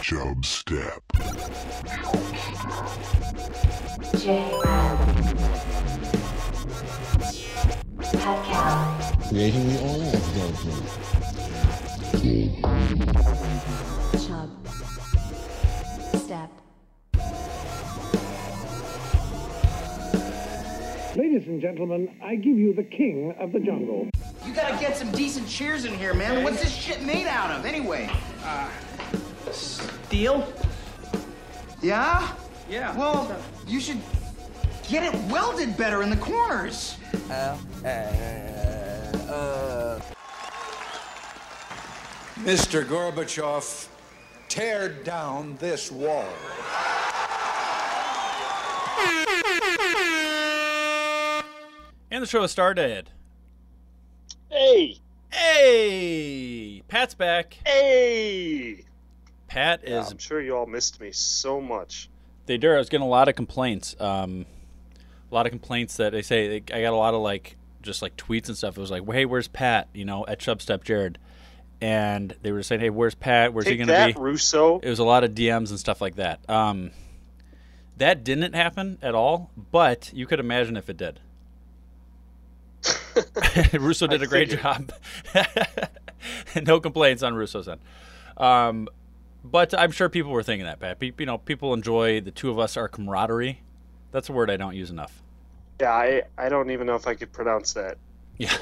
Chub Step. Creating the oil judgment. Chub. Step. Ladies and gentlemen, I give you the king of the jungle. You gotta get some decent cheers in here, man. What's this shit made out of, anyway? Uh, steel? Yeah? Yeah. Well, you should get it welded better in the corners. Mr. Gorbachev, tear down this wall. And the show has started. Hey, Hey, Pat's back. hey! Pat Yeah, is I'm sure you all missed me so much. they do. I was getting a lot of complaints. Um, a lot of complaints that they say I got a lot of like just like tweets and stuff. It was like, hey, where's Pat? You know, at Chubstep Jared, and they were saying, hey, where's Pat? Where's Take he gonna that, be? Russo. It was a lot of DMs and stuff like that. Um, that didn't happen at all, but you could imagine if it did. Russo did I a great figured. job. no complaints on Russo's end. Um, but I'm sure people were thinking that, Pat. Pe- You know, people enjoy the two of us, our camaraderie. That's a word I don't use enough. Yeah, I, I don't even know if I could pronounce that. Yeah,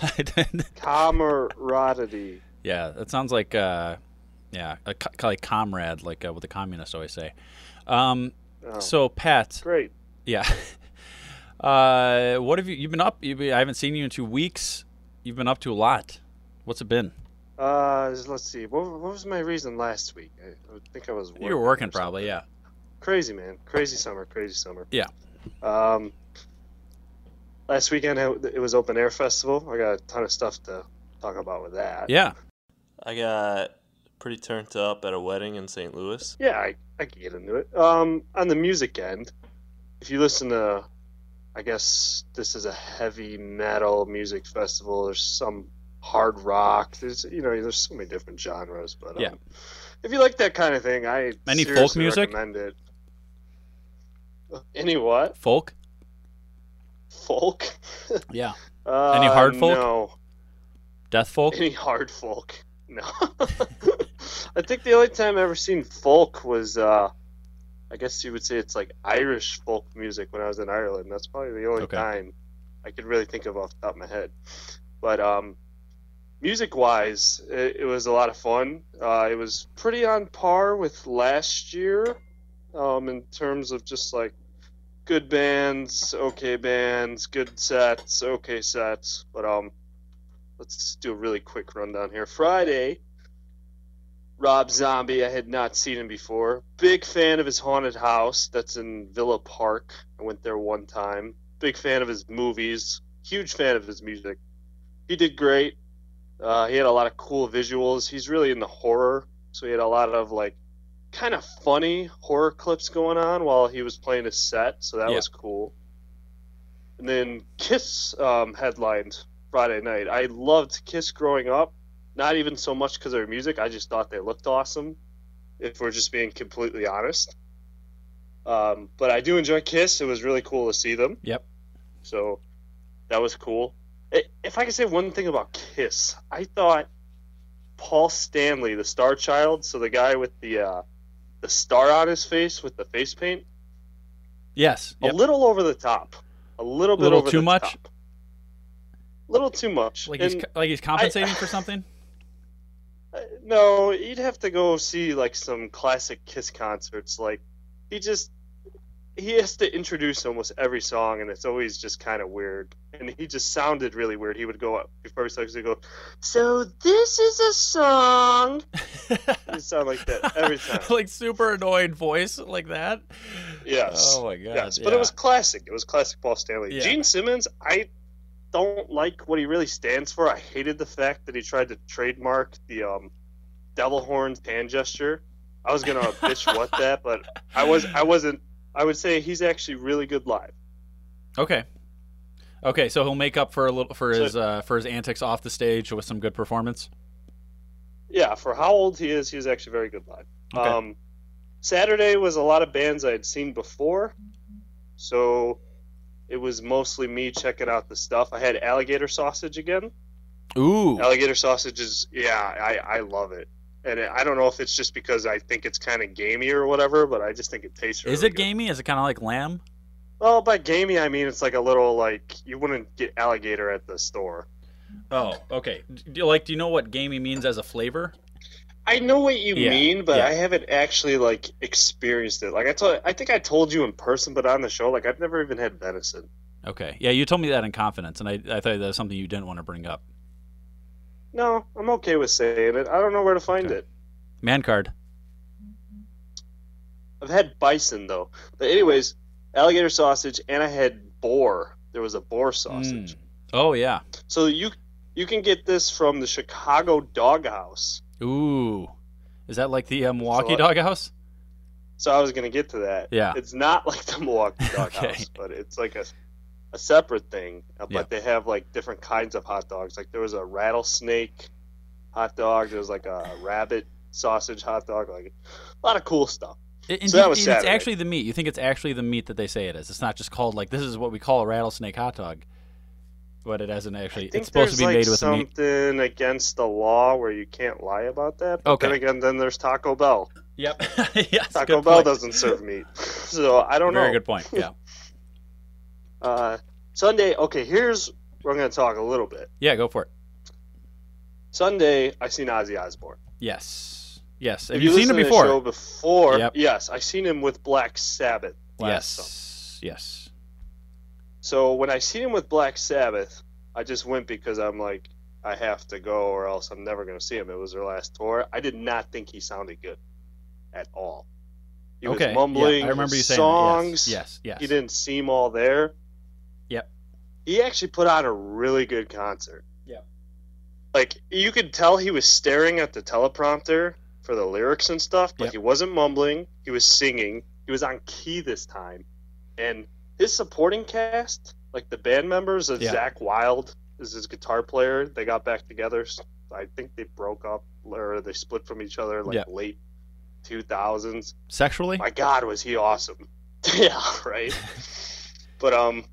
Camaraderie. yeah. That sounds like, uh, yeah, a, co- like comrade, like uh, what the communists always say. Um, Oh, so, Pat, great. Yeah. Uh, what have you? You've been up. You've been, I haven't seen you in two weeks. You've been up to a lot. What's it been? Uh, let's see. What, what was my reason last week? I, I think I was working. you were working probably. Yeah. Crazy, man. Crazy summer. Crazy summer. Yeah. Um, last weekend it it was open air festival. I got a ton of stuff to talk about with that. Yeah. I got pretty turned up at a wedding in St. Louis. Yeah, I, I can get into it. Um, on the music end, if you listen to, I guess this is a heavy metal music festival. There's some hard rock. There's you know there's so many different genres, but um, Yeah. if you like that kind of thing, I Any folk music? recommend it. Any what? Folk. Folk? Yeah. Uh, Any hard folk? No. Death folk. Any hard folk? No. I think the only time I ever seen folk was, uh, I guess you would say it's like Irish folk music when I was in Ireland. That's probably the only Okay. time I could really think of off the top of my head. But um, music wise, it, it was a lot of fun. Uh, it was pretty on par with last year um, in terms of just like good bands, okay bands, good sets, okay sets. But um, let's just do a really quick rundown here. Friday, Rob Zombie, I had not seen him before. Big fan of his haunted house that's in Villa Park. I went there one time. Big fan of his movies. Huge fan of his music. He did great. Uh, he had a lot of cool visuals. He's really in the horror, so he had a lot of like kind of funny horror clips going on while he was playing his set. So that Yeah. was cool. And then Kiss um, headlined Friday night. I loved Kiss growing up. Not even so much because of their music. I just thought they looked awesome. If we're just being completely honest. Um, but I do enjoy Kiss. It was really cool to see them. Yep. So that was cool. If I could say one thing about Kiss, I thought Paul Stanley, the Star Child, so the guy with the uh, the star on his face with the face paint, Yes. a little over the top, a little bit Little over too the much? top. A little too much. Like he's And- like he's compensating for something. Uh, No, you'd have to go see like some classic Kiss concerts. Like he just he has to introduce almost every song, and it's always just kind of weird. And he just sounded really weird. He would go up before he starts to go. So this is a song. He'd sound like that every time. like super annoyed voice like that. Yes. Oh my god. Yes, but yeah. it was classic. It was classic Paul Stanley. Yeah. Gene Simmons, I don't like what he really stands for. I hated the fact that he tried to trademark the um, devil horns hand gesture. I was gonna bitch what that, but I was I wasn't. I would say he's actually really good live. Okay. Okay, so he'll make up for a little for So- his uh, for his antics off the stage with some good performance. yeah, for how old he is, he is actually very good live. Okay. Um, Saturday was a lot of bands I had seen before, so it was mostly me checking out the stuff. I had alligator sausage again. Ooh. Alligator sausage is yeah, I I love it, and I don't know if it's just because I think it's kind of gamey or whatever, but I just think it tastes. Is it good. gamey? Is it kind of like lamb? Well, by gamey I mean it's like a little like you wouldn't get alligator at the store. Oh, okay. Do you, like, do you know what gamey means as a flavor? I know what you Yeah, mean, but yeah. I haven't actually like experienced it. Like I told, I think I told you in person, but on the show, like I've never even had venison. Okay. Yeah, you told me that in confidence, and I, I thought that was something you didn't want to bring up. No, I'm okay with saying it. I don't know where to find Okay. it. Man card. I've had bison though. But anyways, alligator sausage, and I had boar. There was a boar sausage. Mm. Oh yeah. So you you can get this from the Chicago Doghouse. Ooh. Is that like the uh, Milwaukee So, Doghouse? So I was gonna get to that. Yeah. It's not like the Milwaukee Doghouse, Okay. but it's like a a separate thing. Uh, But Yeah. they have like different kinds of hot dogs. Like there was a rattlesnake hot dog. There was like a rabbit sausage hot dog. Like a lot of cool stuff. And So that was and it's actually the meat. You think it's actually the meat that they say it is. It's not just called like this is what we call a rattlesnake hot dog. But it hasn't actually. It's supposed to be there's, made like, with the meat. something against the law where you can't lie about that. But Okay. then again, then there's Taco Bell. Yep. yes. Taco Bell point. doesn't serve meat, so I don't Very know. Very good point. Yeah. Uh, Sunday. Okay, here's where I'm going to talk a little bit. Yeah. Go for it. Sunday, I seen Ozzy Osbourne. Yes. Yes. Have If you, seen listened him to the show before? before, Yep. yes, I seen him with Black Sabbath last summer. Yes. Yes. So when I seen him with Black Sabbath, I just went because I'm like, I have to go or else I'm never going to see him. It was their last tour. I did not think he sounded good at all. He okay. was mumbling. Yeah, I remember you his saying songs. Yes. Yes. Yes. He didn't seem all there. Yep. He actually put on a really good concert. Yep. Like you could tell he was staring at the teleprompter for the lyrics and stuff, but Yep. he wasn't mumbling. He was singing. He was on key this time, and his supporting cast, like the band members, of Yeah. Zakk Wylde is his guitar player. They got back together. I think they broke up or they split from each other like Yep. late two thousands Sexually? my god was he awesome yeah right but um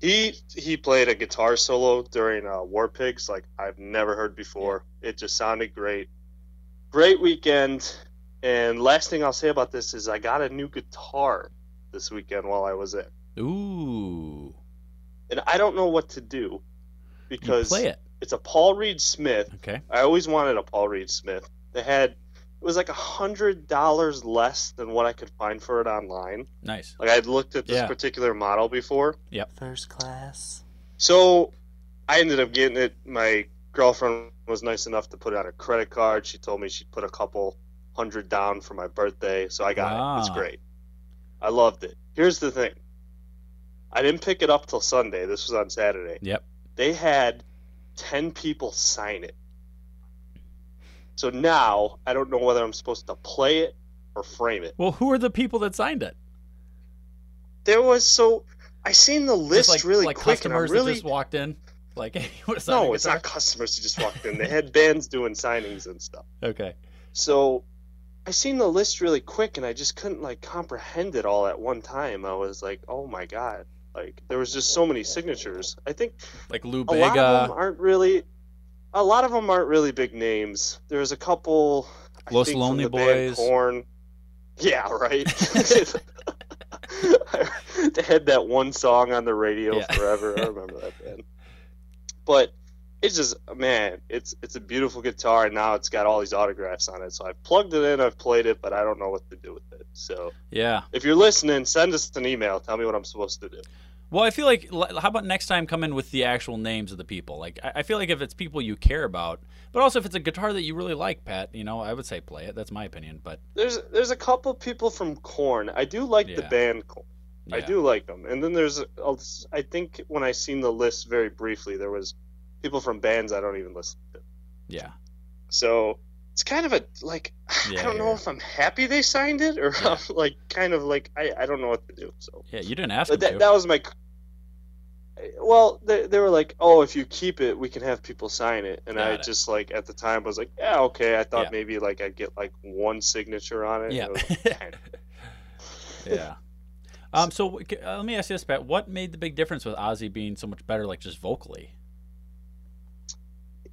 he he played a guitar solo during uh, war pigs like i've never heard before it just sounded great great weekend and last thing i'll say about this is i got a new guitar this weekend while i was there Ooh. and i don't know what to do You because play it. it's a paul reed smith Okay. I always wanted a Paul Reed Smith. They had it was like a hundred dollars less than what I could find for it online. Nice. Like I had looked at this Yeah. particular model before, Yep. First class. so I ended up getting it. My girlfriend was nice enough to put it on a credit card. She told me she'd put a couple hundred down for my birthday, so I got it. It's Ah. great. I loved it. Here's the thing. I didn't pick it up till Sunday. This was on Saturday. Yep. They had 10 people sign it. So now I don't know whether I'm supposed to play it or frame it. Well, who are the people that signed it? There was so I seen the list like, really like quick and I'm really just walked in. Like, hey, to sign No, it's guitar? not customers who just walked in. They had bands doing signings and stuff. Okay. So I seen the list really quick and I just couldn't like comprehend it all at one time. I was like, "Oh my god." Like there was just so many signatures. I think Like Lou a lot of Bega, them aren't really a lot of them aren't really big names there's a couple I Los think, Lonely Boys. Yeah right they had that one song on the radio Yeah. forever i remember that band but it's just man it's it's a beautiful guitar and now it's got all these autographs on it so i've plugged it in i've played it but i don't know what to do with it so yeah. if you're listening send us an email tell me what i'm supposed to do Well, I feel like, how about next time come in with the actual names of the people? Like, I feel like if it's people you care about, but also if it's a guitar that you really like, Pat, you know, I would say play it. That's my opinion. But there's there's a couple people from Korn. I do like the Yeah. band Korn. I do like them. And then there's, I think when I seen the list very briefly, there was people from bands I don't even listen to. Yeah. So it's kind of a like Yeah, I don't know if I'm happy they signed it or Yeah. I'm like kind of like I, I don't know what to do. So Yeah. You didn't ask but that, to. that was my well, they, they were like, "Oh, if you keep it, we can have people sign it." And I it. just like at the time was like, "Yeah, okay." I thought Yeah. maybe like I'd get like one signature on it. Yeah. It was Yeah. Um. So uh, let me ask you this, Pat. What made the big difference with Ozzy being so much better, like just vocally?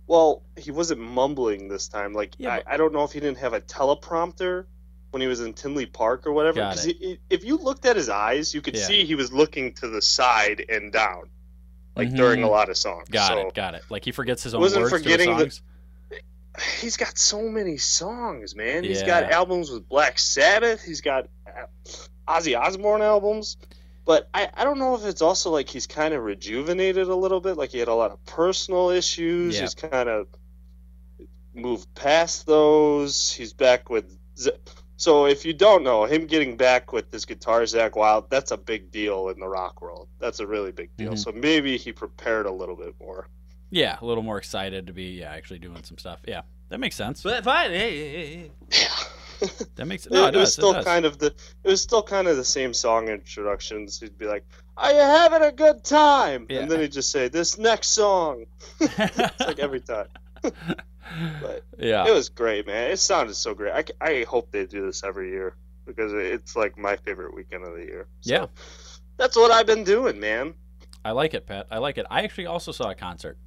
Well, he wasn't mumbling this time. Like Yeah, I, but- I don't know if he didn't have a teleprompter when he was in Tinley Park or whatever. Got 'cause it. he- if you looked at his eyes, you could Yeah. see he was looking to the side and down, like Mhm. during a lot of songs. Got so it. Got it. Like he forgets his own Wasn't words forgetting to the- the songs. he's got so many songs, man. He's got albums with Black Sabbath. He's got uh, Ozzy Osbourne albums. But I, I don't know if it's also like he's kind of rejuvenated a little bit. Like he had a lot of personal issues. Yeah. He's kind of moved past those. He's back with. Z- so if you don't know, him getting back with this guitar Zakk Wylde, that's a big deal in the rock world. That's a really big deal. Mhm. So maybe he prepared a little bit more. Yeah, a little more excited to be yeah actually doing some stuff. Yeah, that makes sense. But fine. Hey, hey, hey. Yeah. That makes it, no, it, it does, was still it kind of the it was still kind of the same song introductions. He'd be like, "Are you having a good time?" Yeah. And then he'd just say, "This next song." it's like every time. But yeah. it was great, man. It sounded so great. I, I hope they do this every year because it's like my favorite weekend of the year. So Yeah. that's what I've been doing, man. I like it, Pat. I like it. I actually also saw a concert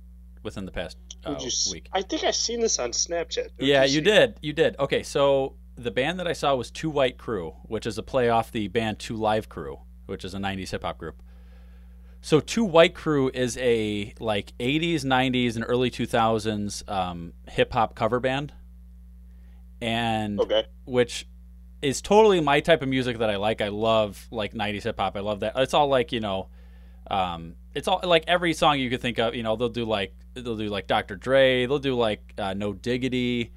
within the past uh, you week. I think I seen this on Snapchat. Don't Yeah, you see- did. You did. Okay, so the band that I saw was Two White Crew, which is a play off the band Two Live Crew, which is a 90s hip hop group. So Two White Crew is a like 80s, 90s, and early 2000s um, hip hop cover band, and Okay. which is totally my type of music that I like. I love like 90s hip hop. I love that. It's all like, you know, um, it's all like every song you could think of, you know, they'll do like they'll do like Dr. Dre, they'll do like uh, No Diggity,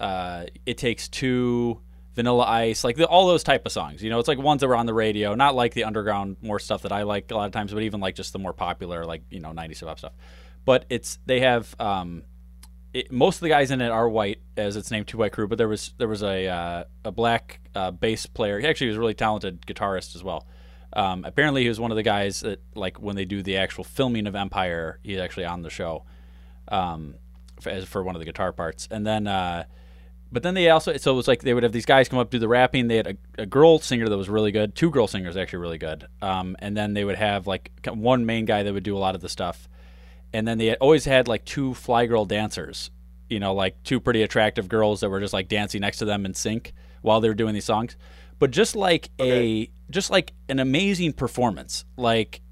uh, It Takes Two, Vanilla Ice, like the, all those type of songs. You know, it's like ones that were on the radio, not like the underground more stuff that I like a lot of times, but even like just the more popular like, you know, 90s hip hop stuff. But it's they have um it, most of the guys in it are white, as it's named Two White Crew. But there was there was a uh, a black uh, bass player. He actually was a really talented guitarist as well. Um, apparently, he was one of the guys that like when they do the actual filming of Empire, he's actually on the show um, for, as for one of the guitar parts. And then, uh, but then they also so it was like they would have these guys come up do the rapping. They had a, a girl singer that was really good. Two girl singers actually really good. Um, and then they would have like one main guy that would do a lot of the stuff and then they had always had like two fly girl dancers you know like two pretty attractive girls that were just like dancing next to them in sync while they were doing these songs but just like a just like an amazing performance like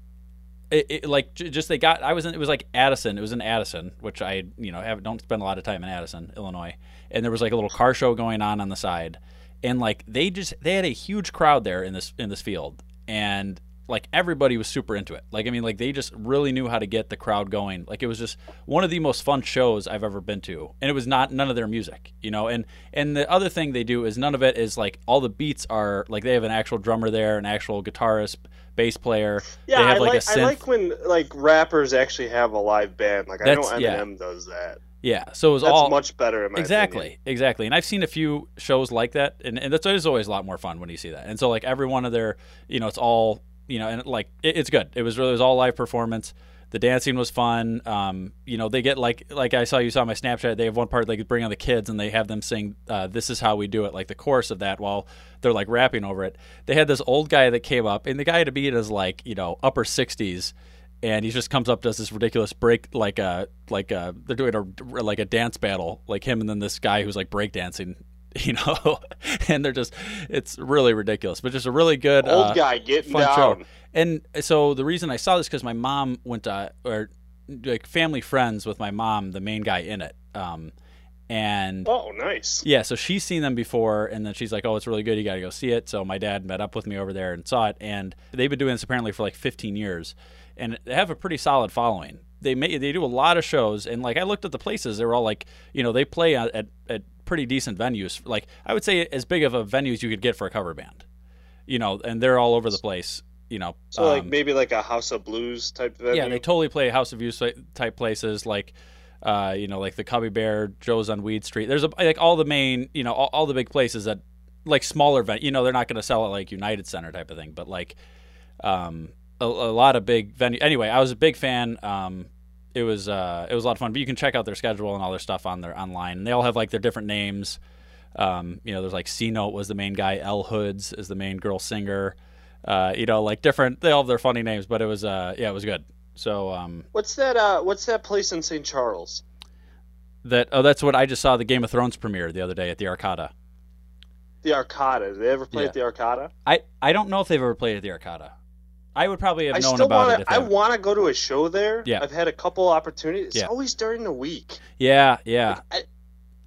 it, it, like just they got i was in it was like addison it was in addison which i you know have, don't spend a lot of time in addison illinois and there was like a little car show going on on the side. And like they just they had a huge crowd there in this in this field. And like everybody was super into it. Like i mean like they just really knew how to get the crowd going. Like it was just one of the most fun shows i've ever been to. And it was not none of their music you know? And and the other thing they do is none of it is like all the beats are like they have an actual drummer there an actual guitarist bass player. Yeah, they have I like, like a I like when like rappers actually have a live band. Like I know That's- yeah. Eminem does that. Yeah so it was That's all much better exactly opinion. exactly and i've seen a few shows like that and, and that's always, always a lot more fun when you see that and so like every one of their you know it's all you know and like it, it's good. It was really it was all live performance. The dancing was fun um, you know they get like like i saw you saw my snapchat they have one part they bring on the kids and they have them sing uh, this is how we do it like the chorus of that while they're like rapping over it. They had this old guy that came up and the guy to be in his like you know upper 60s and he just comes up does this ridiculous break like a like a they're doing a like a dance battle like him and then this guy who's like breakdancing you know and they're just it's really ridiculous but just a really good Old uh, guy getting fun down. show and so the reason i saw this because my mom went to or like family friends with my mom the main guy in it um and Oh, nice. yeah, so she's seen them before, and then she's like, "Oh, it's really good. You got to go see it." So my dad met up with me over there and saw it, and they've been doing this apparently for like 15 years, and they have a pretty solid following. They may, they do a lot of shows, and like I looked at the places, they were all like, you know, they play at, at, at pretty decent venues. Like I would say as big of a venue as you could get for a cover band, you know, and they're all over the place. You know, So like um, maybe like a House of Blues type venue. yeah, they totally play House of Blues type places like, uh, you know, like the Cubby Bear, Joe's on Weed Street. There's a, like all the main, you know, all, all the big places that like smaller event. You know, they're not going to sell it like United Center type of thing, but like, um, a, a lot of big venue. Anyway, I was a big fan. Um, it was uh, it was a lot of fun. But you can check out their schedule and all their stuff on their online. And they all have like their different names. Um, you know, there's like C Note was the main guy. L Hoods is the main girl singer. Uh, you know, like different. They all have their funny names, but it was uh, yeah, it was good. So um, What's that? Uh, what's that place in St. Charles? that oh, that's what I just saw the Game of Thrones premiere the other day at the Arcada. The Arcada. Did they ever play Yeah. at the Arcada? I I don't know if they've ever played at the Arcada. I would probably have I known still about want it. they I want to go to a show there. Yeah. I've had a couple opportunities. It's Yeah. always during the week. yeah, yeah. I,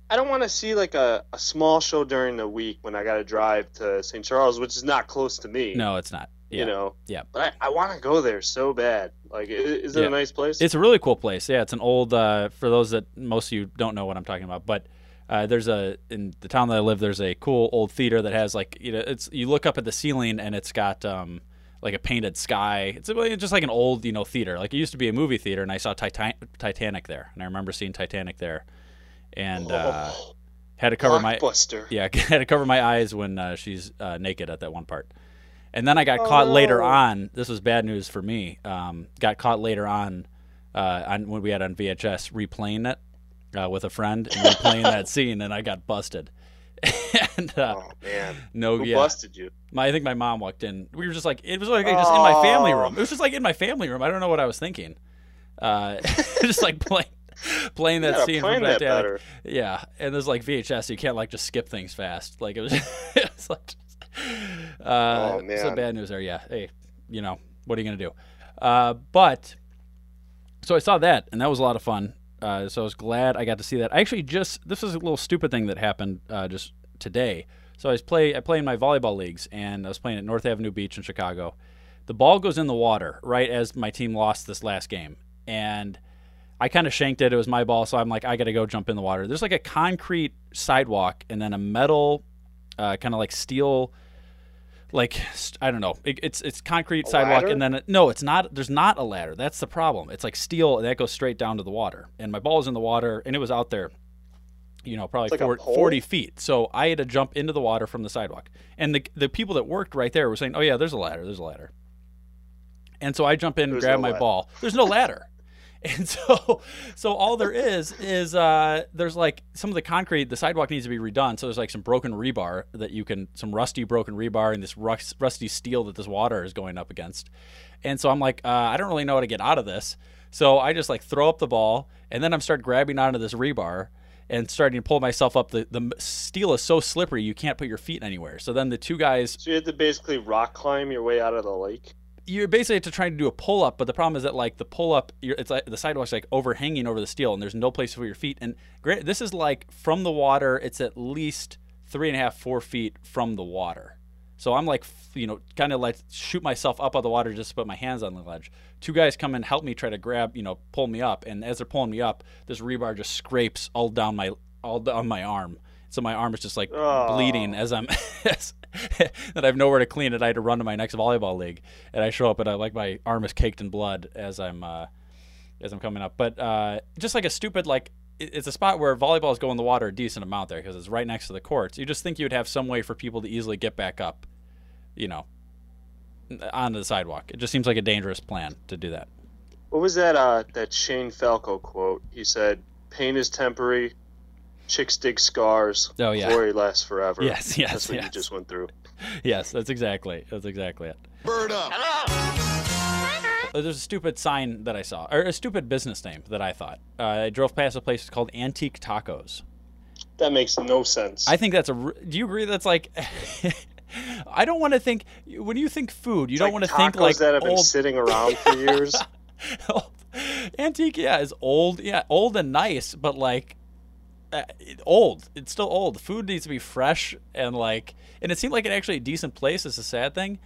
I don't want to see like a, a small show during the week when I got to drive to St. Charles, which is not close to me. No, it's not. Yeah. You know. Yeah. But I, I want to go there so bad. Like, is it Yeah. a nice place? It's a really cool place. Yeah, it's an old. Uh, for those that most of you don't know what I'm talking about, but uh, there's a in the town that I live. There's a cool old theater that has like you know it's you look up at the ceiling and it's got um like a painted sky. It's just like an old you know theater. Like it used to be a movie theater, and I saw Titan- Titanic there, and I remember seeing Titanic there, and uh, had to cover my yeah had to cover my eyes when uh, she's uh, naked at that one part. And then I got caught later Oh. on. This was bad news for me. Um, got caught later on, uh, on when we had on VHS replaying it uh, with a friend and replaying that scene, and I got busted. and uh, Oh man. no, Who yeah, busted you? my, I think my mom walked in. We were just like it was like just in my family Oh. room. It was just like in my family room. I don't know what I was thinking. Uh, just like playing playing that scene from that Titanic. better. Yeah, and there's like VHS, you can't like just skip things fast. Like it was, it was like, uh, Oh, so man. bad news there. Yeah, hey, you know what are you gonna do? Uh, but so I saw that, and that was a lot of fun. Uh, so I was glad I got to see that. I actually just this was a little stupid thing that happened uh, just today. So I was play I play in my volleyball leagues, and I was playing at North Avenue Beach in Chicago. The ball goes in the water right as my team lost this last game, and I kind of shanked it. It was my ball, so I'm like, I got to go jump in the water. There's like a concrete sidewalk and then a metal, uh, kind of like steel, like I don't know. It, it's it's concrete sidewalk ladder? and then it, no, it's not. There's not a ladder. That's the problem. It's like steel and that goes straight down to the water. And my ball was in the water and it was out there. You know, probably like a 40, 40 feet. So I had to jump into the water from the sidewalk. And the the people that worked right there were saying, "Oh yeah, there's a ladder. There's a ladder." And so I jump in and There's grab no my ladder. ball. There's no ladder. And so, so all there is is uh, there's like some of the concrete. The sidewalk needs to be redone. So there's like some broken rebar that you can, some rusty broken rebar, and this rust, rusty steel that this water is going up against. And so I'm like, uh, I don't really know how to get out of this. So I just like throw up the ball, and then I'm start grabbing onto this rebar and starting to pull myself up. The the steel is so slippery you can't put your feet anywhere. So then the two guys So you had to basically rock climb your way out of the lake. You're basically to trying to do a pull up, but the problem is that like the pull up, it's like the sidewalk's like overhanging over the steel, and there's no place for your feet. And great, this is like from the water, it's at least three and a half, four feet from the water. So I'm like, you know, kind of like shoot myself up out of the water just to put my hands on the ledge. Two guys come and help me try to grab, you know, pull me up, and as they're pulling me up, this rebar just scrapes all down my all down my arm. So my arm is just like bleeding as I'm that I have nowhere to clean it. I had to run to my next volleyball league, and I show up and I like my arm is caked in blood as I'm uh, as I'm coming up. But uh, just like a stupid like it- it's a spot where volleyballs go in the water a decent amount there because it's right next to the courts. You just think you'd have some way for people to easily get back up, you know, onto the sidewalk. It just seems like a dangerous plan to do that. What was that? Uh, that Shane Falco quote? He said, "Pain is temporary, chicks dig scars, Oh, yeah. glory lasts forever." Yes, yes, That's what you just went through. Yes, that's exactly that's exactly it. Bird up. Uh, There's a stupid sign that I saw, or a stupid business name that I thought. Uh, I drove past a place called Antique Tacos. That makes no sense. I think that's a. r- Do you agree? That's like. I don't want to think when you think food. You It's don't like want to think tacos like that have been sitting around for years. Antique, yeah, is old. Yeah, old and nice, but like it- old. It's still old. Food needs to be fresh and like, and it seemed like an actually decent place. It's a sad thing.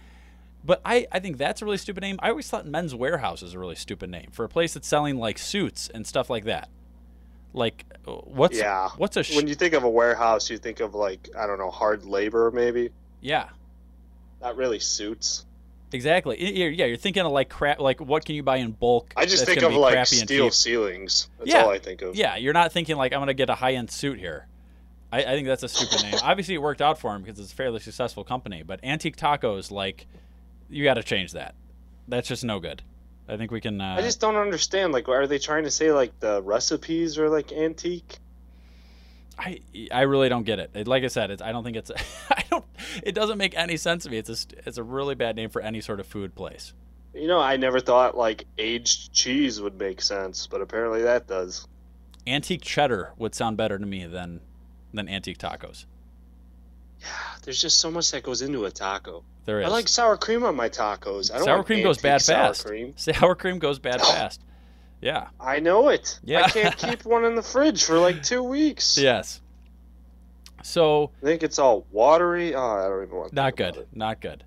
But I, I think that's a really stupid name. I always thought Men's Wearhouse is a really stupid name for a place that's selling like suits and stuff like that. Like, uh, what's yeah. what's a sh- when you think of a warehouse, you think of like I don't know, hard labor maybe. yeah Not really suits. Exactly yeah you're thinking of like crap like what can you buy in bulk I just that's think of be like steel ceilings. That's Yeah. all I think of. Yeah, you're not thinking like I'm gonna get a high end suit here. I, I think that's a stupid name. Obviously, it worked out for him because it's a fairly successful company. But Antique Tacos, like, you got to change that. That's just no good. I think we can. Uh, I just don't understand. Like, are they trying to say like the recipes are like antique? I I really don't get it. It- Like I said, it's, I don't think it's. I don't. It doesn't make any sense to me. It's a it's a really bad name for any sort of food place. You know, I never thought like aged cheese would make sense, but apparently that does. Antique cheddar would sound better to me than than antique tacos. Yeah, there's just so much that goes into a taco. There is. I like sour cream on my tacos. I don't sour like cream goes bad sour fast. Cream. Sour cream goes bad fast. Yeah. I know it. Yeah. I can't keep one in the fridge for like two weeks. Yes. So I think it's all watery. Oh, I don't even want. Not good. Not good.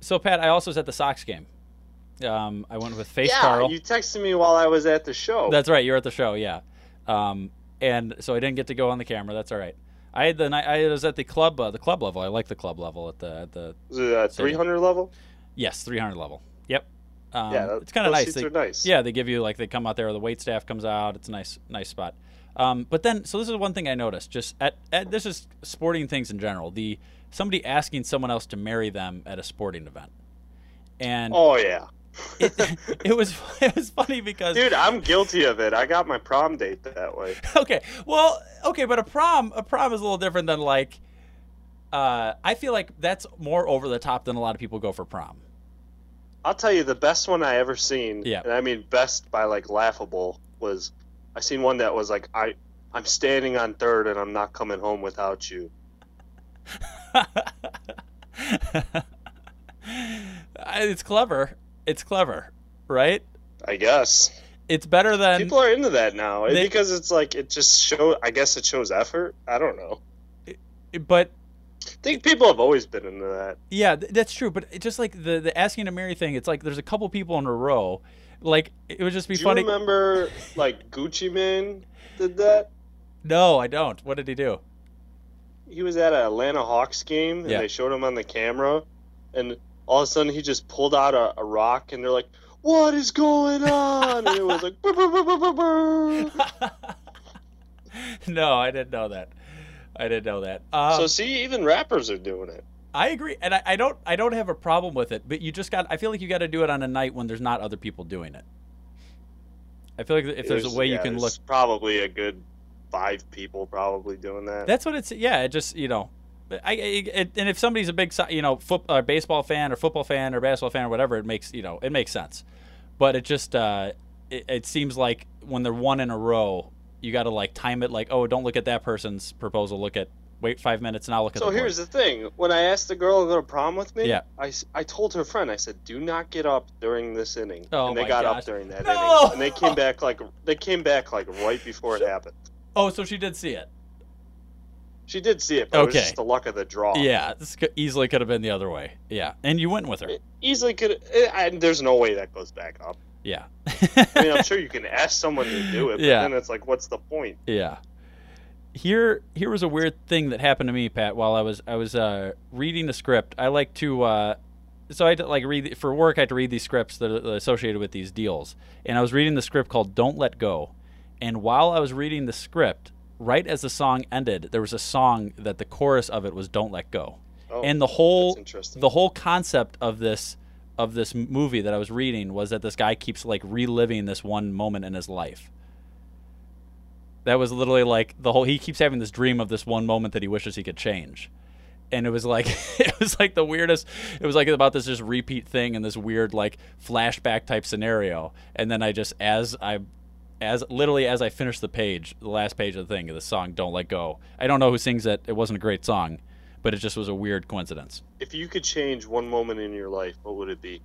So Pat, I also was at the Sox game. Um, I went with Face yeah, Carl. you texted me while I was at the show. That's right. You were at the show, yeah. Um, and so I didn't get to go on the camera. That's all right. I had the night. I was at the club, uh, the club level. I like the club level at the at the it at 300 level? yes, 300 level. Um, Yeah, that- it's kind of nice. seats They- are nice. Yeah, they give you like they come out there. The wait staff comes out. It's a nice nice spot. Um, but then, so this is one thing I noticed. Just at, at this is sporting things in general. The somebody asking someone else to marry them at a sporting event, and Oh yeah, it, it was it was funny because dude, I'm guilty of it. I got my prom date that way. okay well okay but a prom a prom is a little different than like uh i feel like that's more over the top than a lot of people go for prom I'll tell you the best one I ever seen. Yeah. And I mean best by like laughable was I seen one that was like I I'm standing on third and I'm not coming home without you. it's clever it's clever right I guess it's better than people are into that now They- because it's like it just show. I guess it shows effort. I don't know. but think people have always been into that. yeah that's true but just like the the asking to marry thing it's like there's a couple people in a row like it would just be Do funny you remember like Gucci Mane did that? no i don't what did he do he was at an Atlanta Hawks game and Yeah. they showed him on the camera, and all of a sudden he just pulled out a, a rock and they're like, "What is going on?" and it was like, "Brr, brr, brr, brr, brr, brr." no i didn't know that i didn't know that um, so see, even rappers are doing it. I agree, and I, I don't I don't have a problem with it, but you just got I feel like you got to do it on a night when there's not other people doing it. I feel like if there's, a way you can look, probably a good five people probably doing that. that's what it's. Yeah, it just you know, I, I it, and if somebody's a big you know foot, uh, baseball fan or football fan or basketball fan or whatever, it makes you know it makes sense. But it just uh, it, it seems like when they're one in a row, you got to like time it like oh don't look at that person's proposal, look at wait five minutes and I'll look at. so the board. here's the thing: when I asked the girl to go to prom with me, Yeah. I, I told her friend, I said, "Do not get up during this inning," Oh and they my got gosh. up during that No! inning, and they came back like they came back like right before it happened. oh, so she did see it. She did see it, but it was just the luck of the draw. Yeah, this could, easily could have been the other way. Yeah, and you went with her. It easily could. Eh, it, and there's no way that goes back up. Yeah, I mean, I'm sure you can ask someone to do it, but Yeah. then it's like, what's the point? yeah. Here, here was a weird thing that happened to me, Pat. While I was I was uh, reading the script, I like to. Uh, so I had to, like read for work. I had to read these scripts that are associated with these deals, and I was reading the script called "Don't Let Go." And while I was reading the script, right as the song ended, there was a song that the chorus of it was "Don't Let Go." Oh, and the whole the whole concept of this of this movie that I was reading was that this guy keeps like reliving this one moment in his life. That was literally like the whole he keeps having this dream of this one moment that he wishes he could change. And it was like it was like the weirdest it was like about this just repeat thing and this weird like flashback type scenario. And then I just as I as literally as I finished the page, the last page of the thing, the song "Don't Let Go." I don't know who sings it. It wasn't a great song, but it just was a weird coincidence. If you could change one moment in your life, what would it be?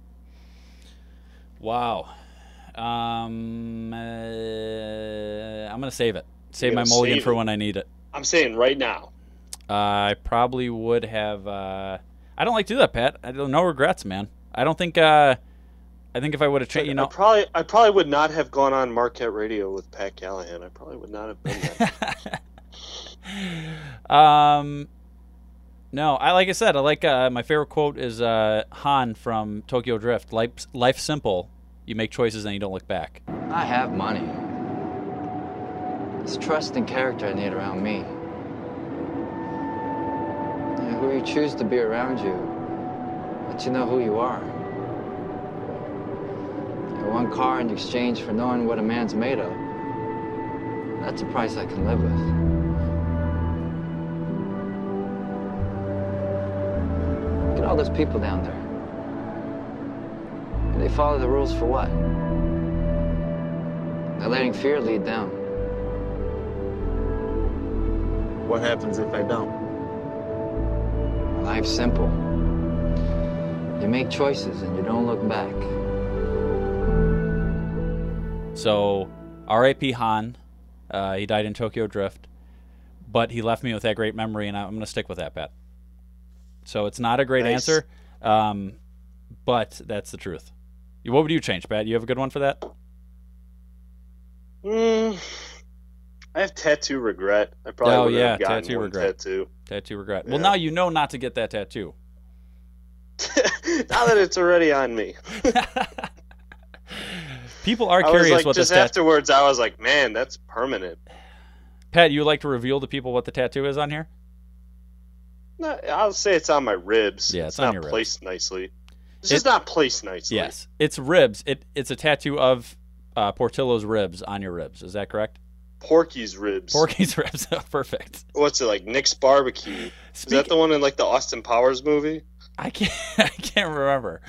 Wow. Um, uh, I'm gonna save it. Save my mulligan save for when I need it. I'm saying right now. Uh, I probably would have. Uh, I don't like to do that, Pat. I don't no regrets, man. I don't think. Uh, I think if I would have changed, you I know, probably, I probably would not have gone on Marquette Radio with Pat Callahan. I probably would not have been there. um, no, I like I said, I like uh, my favorite quote is uh, Han from Tokyo Drift. Life, life simple. You make choices and you don't look back. I have money. It's trust and character I need around me. Yeah, who you choose to be around you, let you know who you are. one car in exchange for knowing what a man's made of. That's a price I can live with. All those people down there. They follow the rules for what? They're letting fear lead them. What happens if I don't? Life's simple. You make choices and you don't look back. So, R.A.P. Han. Uh, he died in Tokyo Drift, but he left me with that great memory, and I'm going to stick with that, Pat. So it's not a great Nice. answer, um, but that's the truth. What would you change, Pat? You have a good one for that? Mm, I have tattoo regret. I probably oh would yeah, have gotten tattoo one regret. tattoo. Tattoo regret. Well, now you know not to get that tattoo. now that it's already on me. People are I was curious like, what just tat- afterwards, I was like, man, that's permanent. Pat, you like to reveal to people what the tattoo is on here? No, I'll say it's on my ribs. Yeah, it's on not your ribs. placed nicely. It's It- just not placed nicely. Yes, it's ribs. It it's a tattoo of uh, Portillo's ribs on your ribs. Is that correct? Porky's ribs. Porky's ribs. Perfect. What's it like? Nick's barbecue. Is that the one in like the Austin Powers movie? I can't. I can't remember.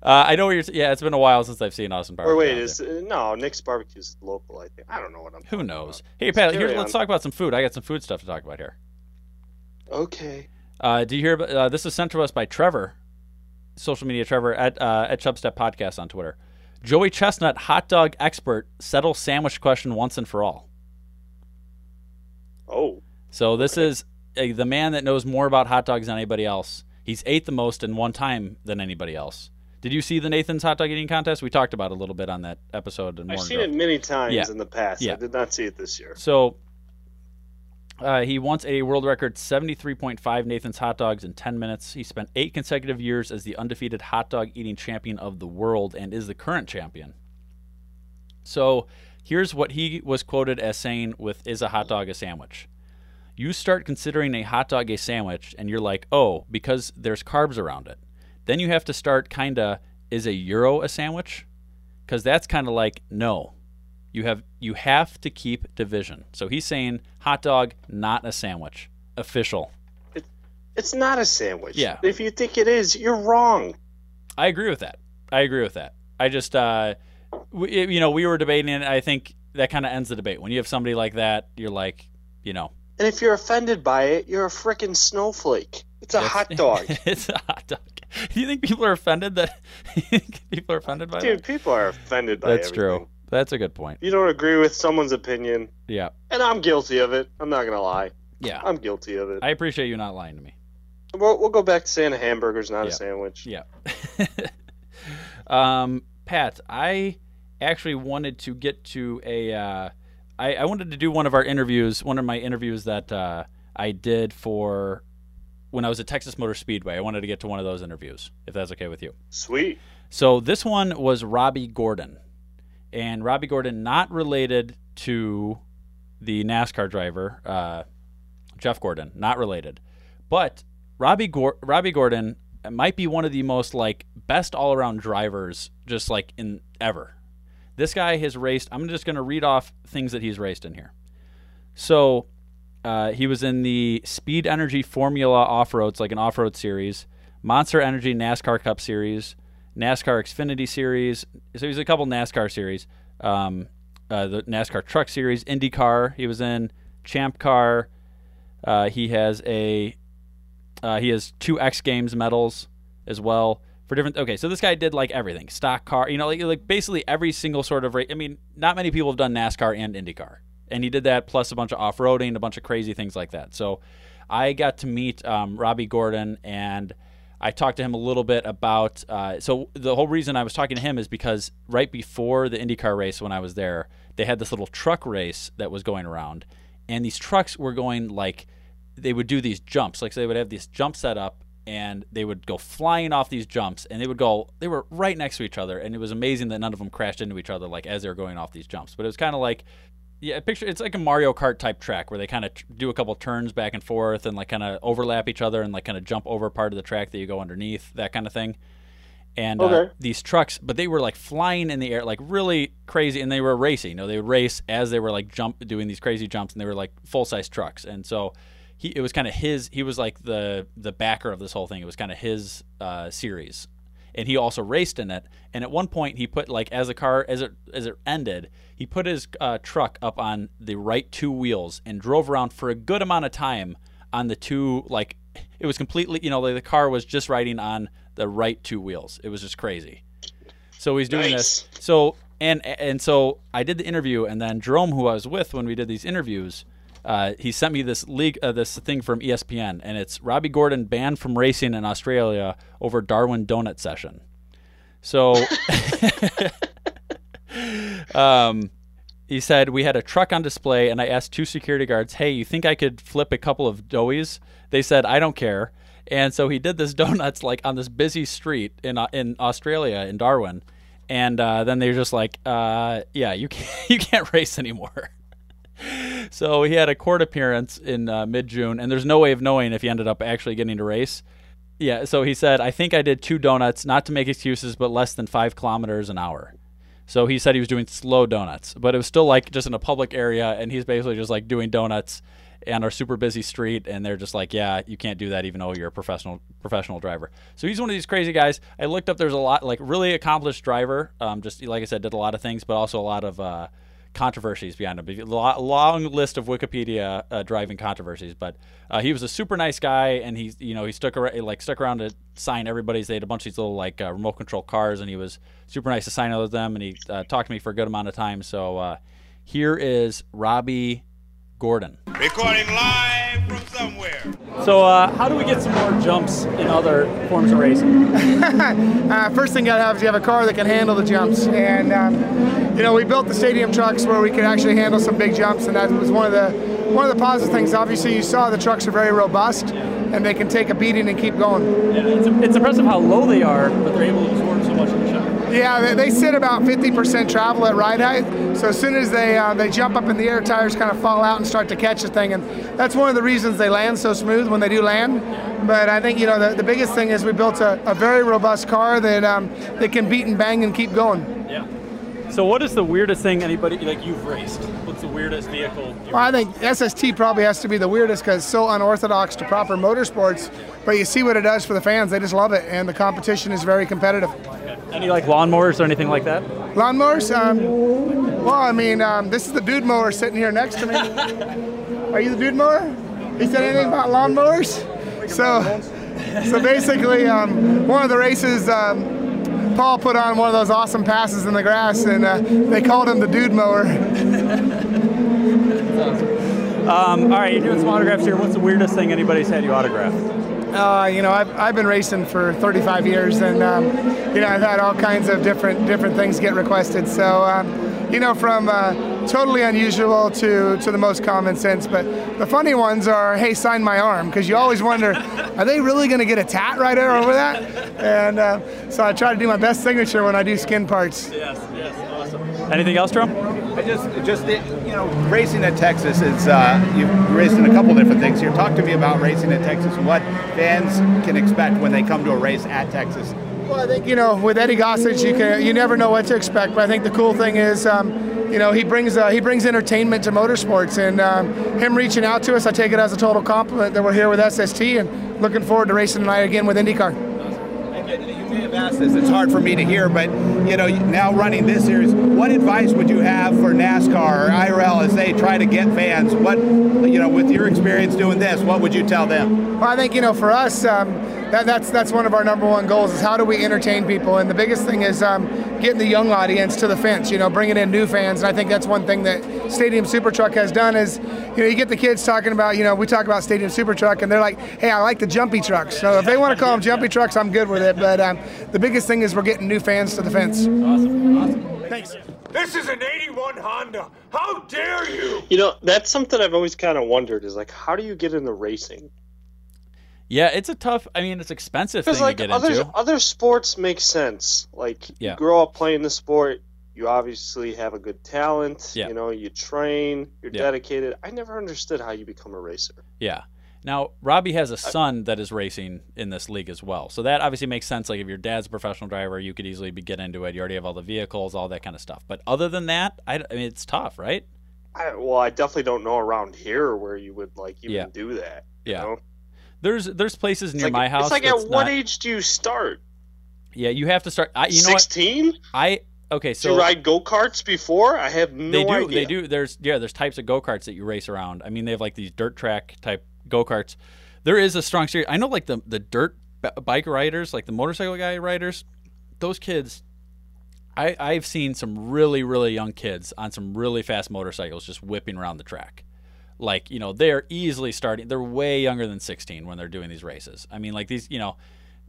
Uh, I know what you're. Yeah, it's been a while since I've seen Austin Powers. or wait, is uh, no Nick's barbecue is local? I think. I don't know what I'm. who knows? Hey, Pat. Here, let's talk about some food. I got some food stuff to talk about here. Okay. Uh, do you hear? about- Uh, this is sent to us by Trevor, social media Trevor at uh, at Chubstep Podcast on Twitter. Joey Chestnut, hot dog expert, settle sandwich question once and for all. Oh. So this is uh, the man that knows more about hot dogs than anybody else. He's ate the most in one time than anybody else. Did you see the Nathan's hot dog eating contest? We talked about it a little bit on that episode. In I've seen Joe. it many times Yeah. in the past. Yeah. I did not see it this year. So uh, he once ate a world record 73.5 Nathan's hot dogs in 10 minutes. He spent eight consecutive years as the undefeated hot dog eating champion of the world and is the current champion. So here's what he was quoted as saying with Is a hot dog a sandwich? You start considering a hot dog a sandwich and you're like, oh, because there's carbs around it. Then you have to start kind of, is a gyro a sandwich? Because that's kind of like, no, you have you have to keep division. So he's saying hot dog, not a sandwich. Official. It's not a sandwich. Yeah. If you think it is, you're wrong. I agree with that. I agree with that. I just, uh, we, you know, we were debating, it. I think that kind of ends the debate. When you have somebody like that, you're like, you know, And if you're offended by it, you're a freaking snowflake. It's a it's- hot dog. it's a hot dog. Do you think people are offended that people are offended by it? Dude, that? people are offended by That's everything. true. That's a good point. You don't agree with someone's opinion, Yeah, and I'm guilty of it, I'm not gonna lie. yeah. I'm guilty of it. I appreciate you not lying to me. We'll, we'll go back to saying a hamburger's not Yeah. a sandwich. Yeah. um, Pat, I actually wanted to get to a. Uh, I, I wanted to do one of our interviews, one of my interviews that uh, I did for when I was at Texas Motor Speedway. I wanted to get to one of those interviews, if that's okay with you. Sweet. So this one was Robby Gordon, and Robby Gordon not related to the NASCAR driver uh, Jeff Gordon, not related, but Robbie Gor- Robby Gordon might be one of the most like best all around drivers, just like in ever. This guy has raced. I'm just going to read off things that he's raced in here. So uh, he was in the Speed Energy Formula Off Road, it's like an off road series, Monster Energy NASCAR Cup Series, NASCAR Xfinity Series. So he's a couple NASCAR series. Um, uh, the NASCAR Truck Series, IndyCar. He was in Champ Car. Uh, he has a uh, he has two X Games medals as well for different. Okay, so this guy did like everything, stock car. You know, like like basically every single sort of race. I mean, not many people have done NASCAR and IndyCar, and he did that plus a bunch of off roading, a bunch of crazy things like that. So I got to meet um, Robby Gordon and. I talked to him a little bit about. Uh, so the whole reason I was talking to him is because right before the IndyCar race, when I was there, they had this little truck race that was going around, and these trucks were going like they would do these jumps. Like so they would have this jump set up, and they would go flying off these jumps, and they would go. They were right next to each other, and it was amazing that none of them crashed into each other like as they were going off these jumps. But it was kind of like yeah, picture it's like a Mario Kart type track where they kind of t- do a couple turns back and forth and like kind of overlap each other and like kind of jump over part of the track that you go underneath, that kind of thing. and uh, these trucks, but they were like flying in the air, like really crazy, and they were racing. You know, they would race as they were like jump doing these crazy jumps, and they were like full size trucks. And so he, it was kind of his. He was like the the backer of this whole thing. It was kind of his uh, series, and he also raced in it. And at one point, he put like as the car as it as it ended, he put his uh, truck up on the right two wheels and drove around for a good amount of time on the two like it was completely you know like the car was just riding on the right two wheels. It was just crazy. So he's doing this. So and and so I did the interview, and then Jerome, who I was with when we did these interviews, uh, he sent me this league uh, this thing from ESPN, and it's Robby Gordon banned from racing in Australia over Darwin donut session. So, um, he said we had a truck on display, and I asked two security guards, "Hey, you think I could flip a couple of doughies?" They said, "I don't care." And so he did this donuts like on this busy street in uh, in Australia in Darwin, and uh, then they're just like, uh, "Yeah, you can't you can't race anymore." so he had a court appearance in uh, mid June, and there's no way of knowing if he ended up actually getting to race. Yeah, so he said, I think I did two donuts, not to make excuses, but less than five kilometers an hour. So he said he was doing slow donuts, but it was still like just in a public area, and he's basically just like doing donuts on our super busy street, and they're just like, yeah, you can't do that even though you're a professional professional driver. So he's one of these crazy guys. I looked up, there's a lot like really accomplished driver. Um, just like I said, did a lot of things, but also a lot of uh, controversies behind him. A long list of Wikipedia uh, driving controversies, but uh, he was a super nice guy, and he you know he stuck around like stuck around to sign everybody's. They had a bunch of these little like uh, remote control cars, and he was super nice to sign with them, and he uh, talked to me for a good amount of time. So uh, here is Robby Gordon. Recording live from somewhere. So uh, how do we get some more jumps in other forms of racing? uh, first thing you gotta have is you have a car that can handle the jumps. And um, you know, we built the stadium trucks where we could actually handle some big jumps, and that was one of the one of the positive things. Obviously, you saw the trucks are very robust, and they can take a beating and keep going. Yeah, it's, it's impressive how low they are, but they're able to absorb so much in the shot. Yeah, they, they sit about 50% travel at ride height. So as soon as they uh, they jump up in the air, tires kind of fall out and start to catch the thing, and that's one of the reasons they land so smooth when they do land. But I think you know the, the biggest thing is we built a, a very robust car that um, that can beat and bang and keep going. Yeah. So what is the weirdest thing anybody like you've raced? What's the weirdest vehicle? Well, I think SST probably has to be the weirdest because it's so unorthodox to proper motorsports. But you see what it does for the fans; they just love it, and the competition is very competitive. Any like lawnmowers or anything like that? Lawnmowers? Um, well, I mean, um, this is the dude mower sitting here next to me. Are you the dude mower? He said anything about lawnmowers? So, so basically, um, one of the races, um, Paul put on one of those awesome passes in the grass, and uh, they called him the dude mower. Um, all right, you're doing some autographs here. What's the weirdest thing anybody's had you autograph? Uh, you know, I've, I've been racing for 35 years, and um, you know, I've had all kinds of different different things get requested. So, um, you know, from uh, totally unusual to to the most common sense. But the funny ones are, hey, sign my arm, because you always wonder, are they really going to get a tat right there over that? And uh, so I try to do my best signature when I do skin parts. Yes, yes, awesome. Anything else, Jerome? I just, just you know, racing at Texas. It's uh, you've raced in a couple different things here. Talk to me about racing at Texas. What fans can expect when they come to a race at Texas. Well, I think you know with Eddie Gossage, you can you never know what to expect. But I think the cool thing is, um, you know, he brings uh, he brings entertainment to motorsports, and um, him reaching out to us, I take it as a total compliment that we're here with SST, and looking forward to racing tonight again with IndyCar. You may have asked this. It's hard for me to hear, but you know, now running this series, what advice would you have for NASCAR or IRL as they try to get fans? What, you know, with your experience doing this, what would you tell them? Well, I think you know, for us, um, that, that's that's one of our number one goals is how do we entertain people, and the biggest thing is um, getting the young audience to the fence. You know, bringing in new fans, and I think that's one thing that Stadium Super Truck has done is, you know, you get the kids talking about, you know, we talk about Stadium Super Truck, and they're like, hey, I like the jumpy trucks. So if they want to call them jumpy trucks, I'm good with it. But um, the biggest thing is we're getting new fans to the fence. Awesome, awesome. Thanks. This is an 81 Honda. How dare you? You know, that's something I've always kind of wondered is like, how do you get into racing? Yeah, it's a tough. I mean, it's expensive thing like to get other into. other sports make sense. Like Yeah. you grow up playing the sport, you obviously have a good talent. Yeah. You know, you train, you're Yeah. dedicated. I never understood how you become a racer. Yeah. Now, Robby has a son that is racing in this league as well. So that obviously makes sense. Like if your dad's a professional driver, you could easily be get into it. You already have all the vehicles, all that kind of stuff. But other than that, I, I mean, it's tough, right? I, well, I definitely don't know around here where you would like even Yeah. do that. Yeah. know? There's there's places near like, my house. It's like at what not- age do you start? Yeah, you have to start. I, you know what? Sixteen? I okay. So you ride go karts before? I have no they do. idea. They do. There's yeah. There's types of go karts that you race around. I mean, they have like these dirt track type go karts. There is a strong series. I know like the the dirt bike riders, like the motorcycle guy riders. Those kids, I I've seen some really really young kids on some really fast motorcycles just whipping around the track. Like you know they're easily starting. They're way younger than 16 when they're doing these races. I mean like these you know.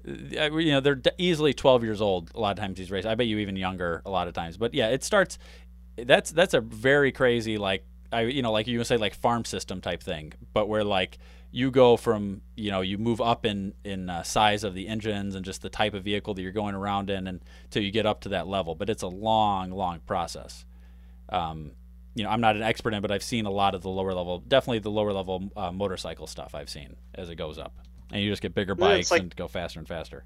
uh, You know they're easily 12 years old. A lot of times these races. I bet you even younger a lot of times. But yeah, it starts that's that's a very crazy like I you know like you would say like farm system type thing, but where like you go from you know you move up in in uh, size of the engines and just the type of vehicle that you're going around in and till you get up to that level. But it's a long long process. Um, you know I'm not an expert in, it, but I've seen a lot of the lower level, definitely the lower level uh, motorcycle stuff I've seen as it goes up, and you just get bigger Yeah, bikes like- and go faster and faster.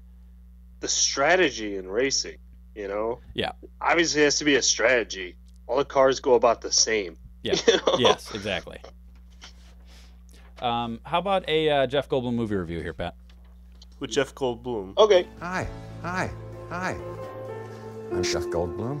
the strategy in racing. You know, Yeah. obviously it has to be a strategy. All the cars go about the same. Yeah. You know? Yes, exactly. Um, how about a uh, Jeff Goldblum movie review here, Pat? With Jeff Goldblum. Okay. Hi, hi, hi. I'm Jeff Goldblum.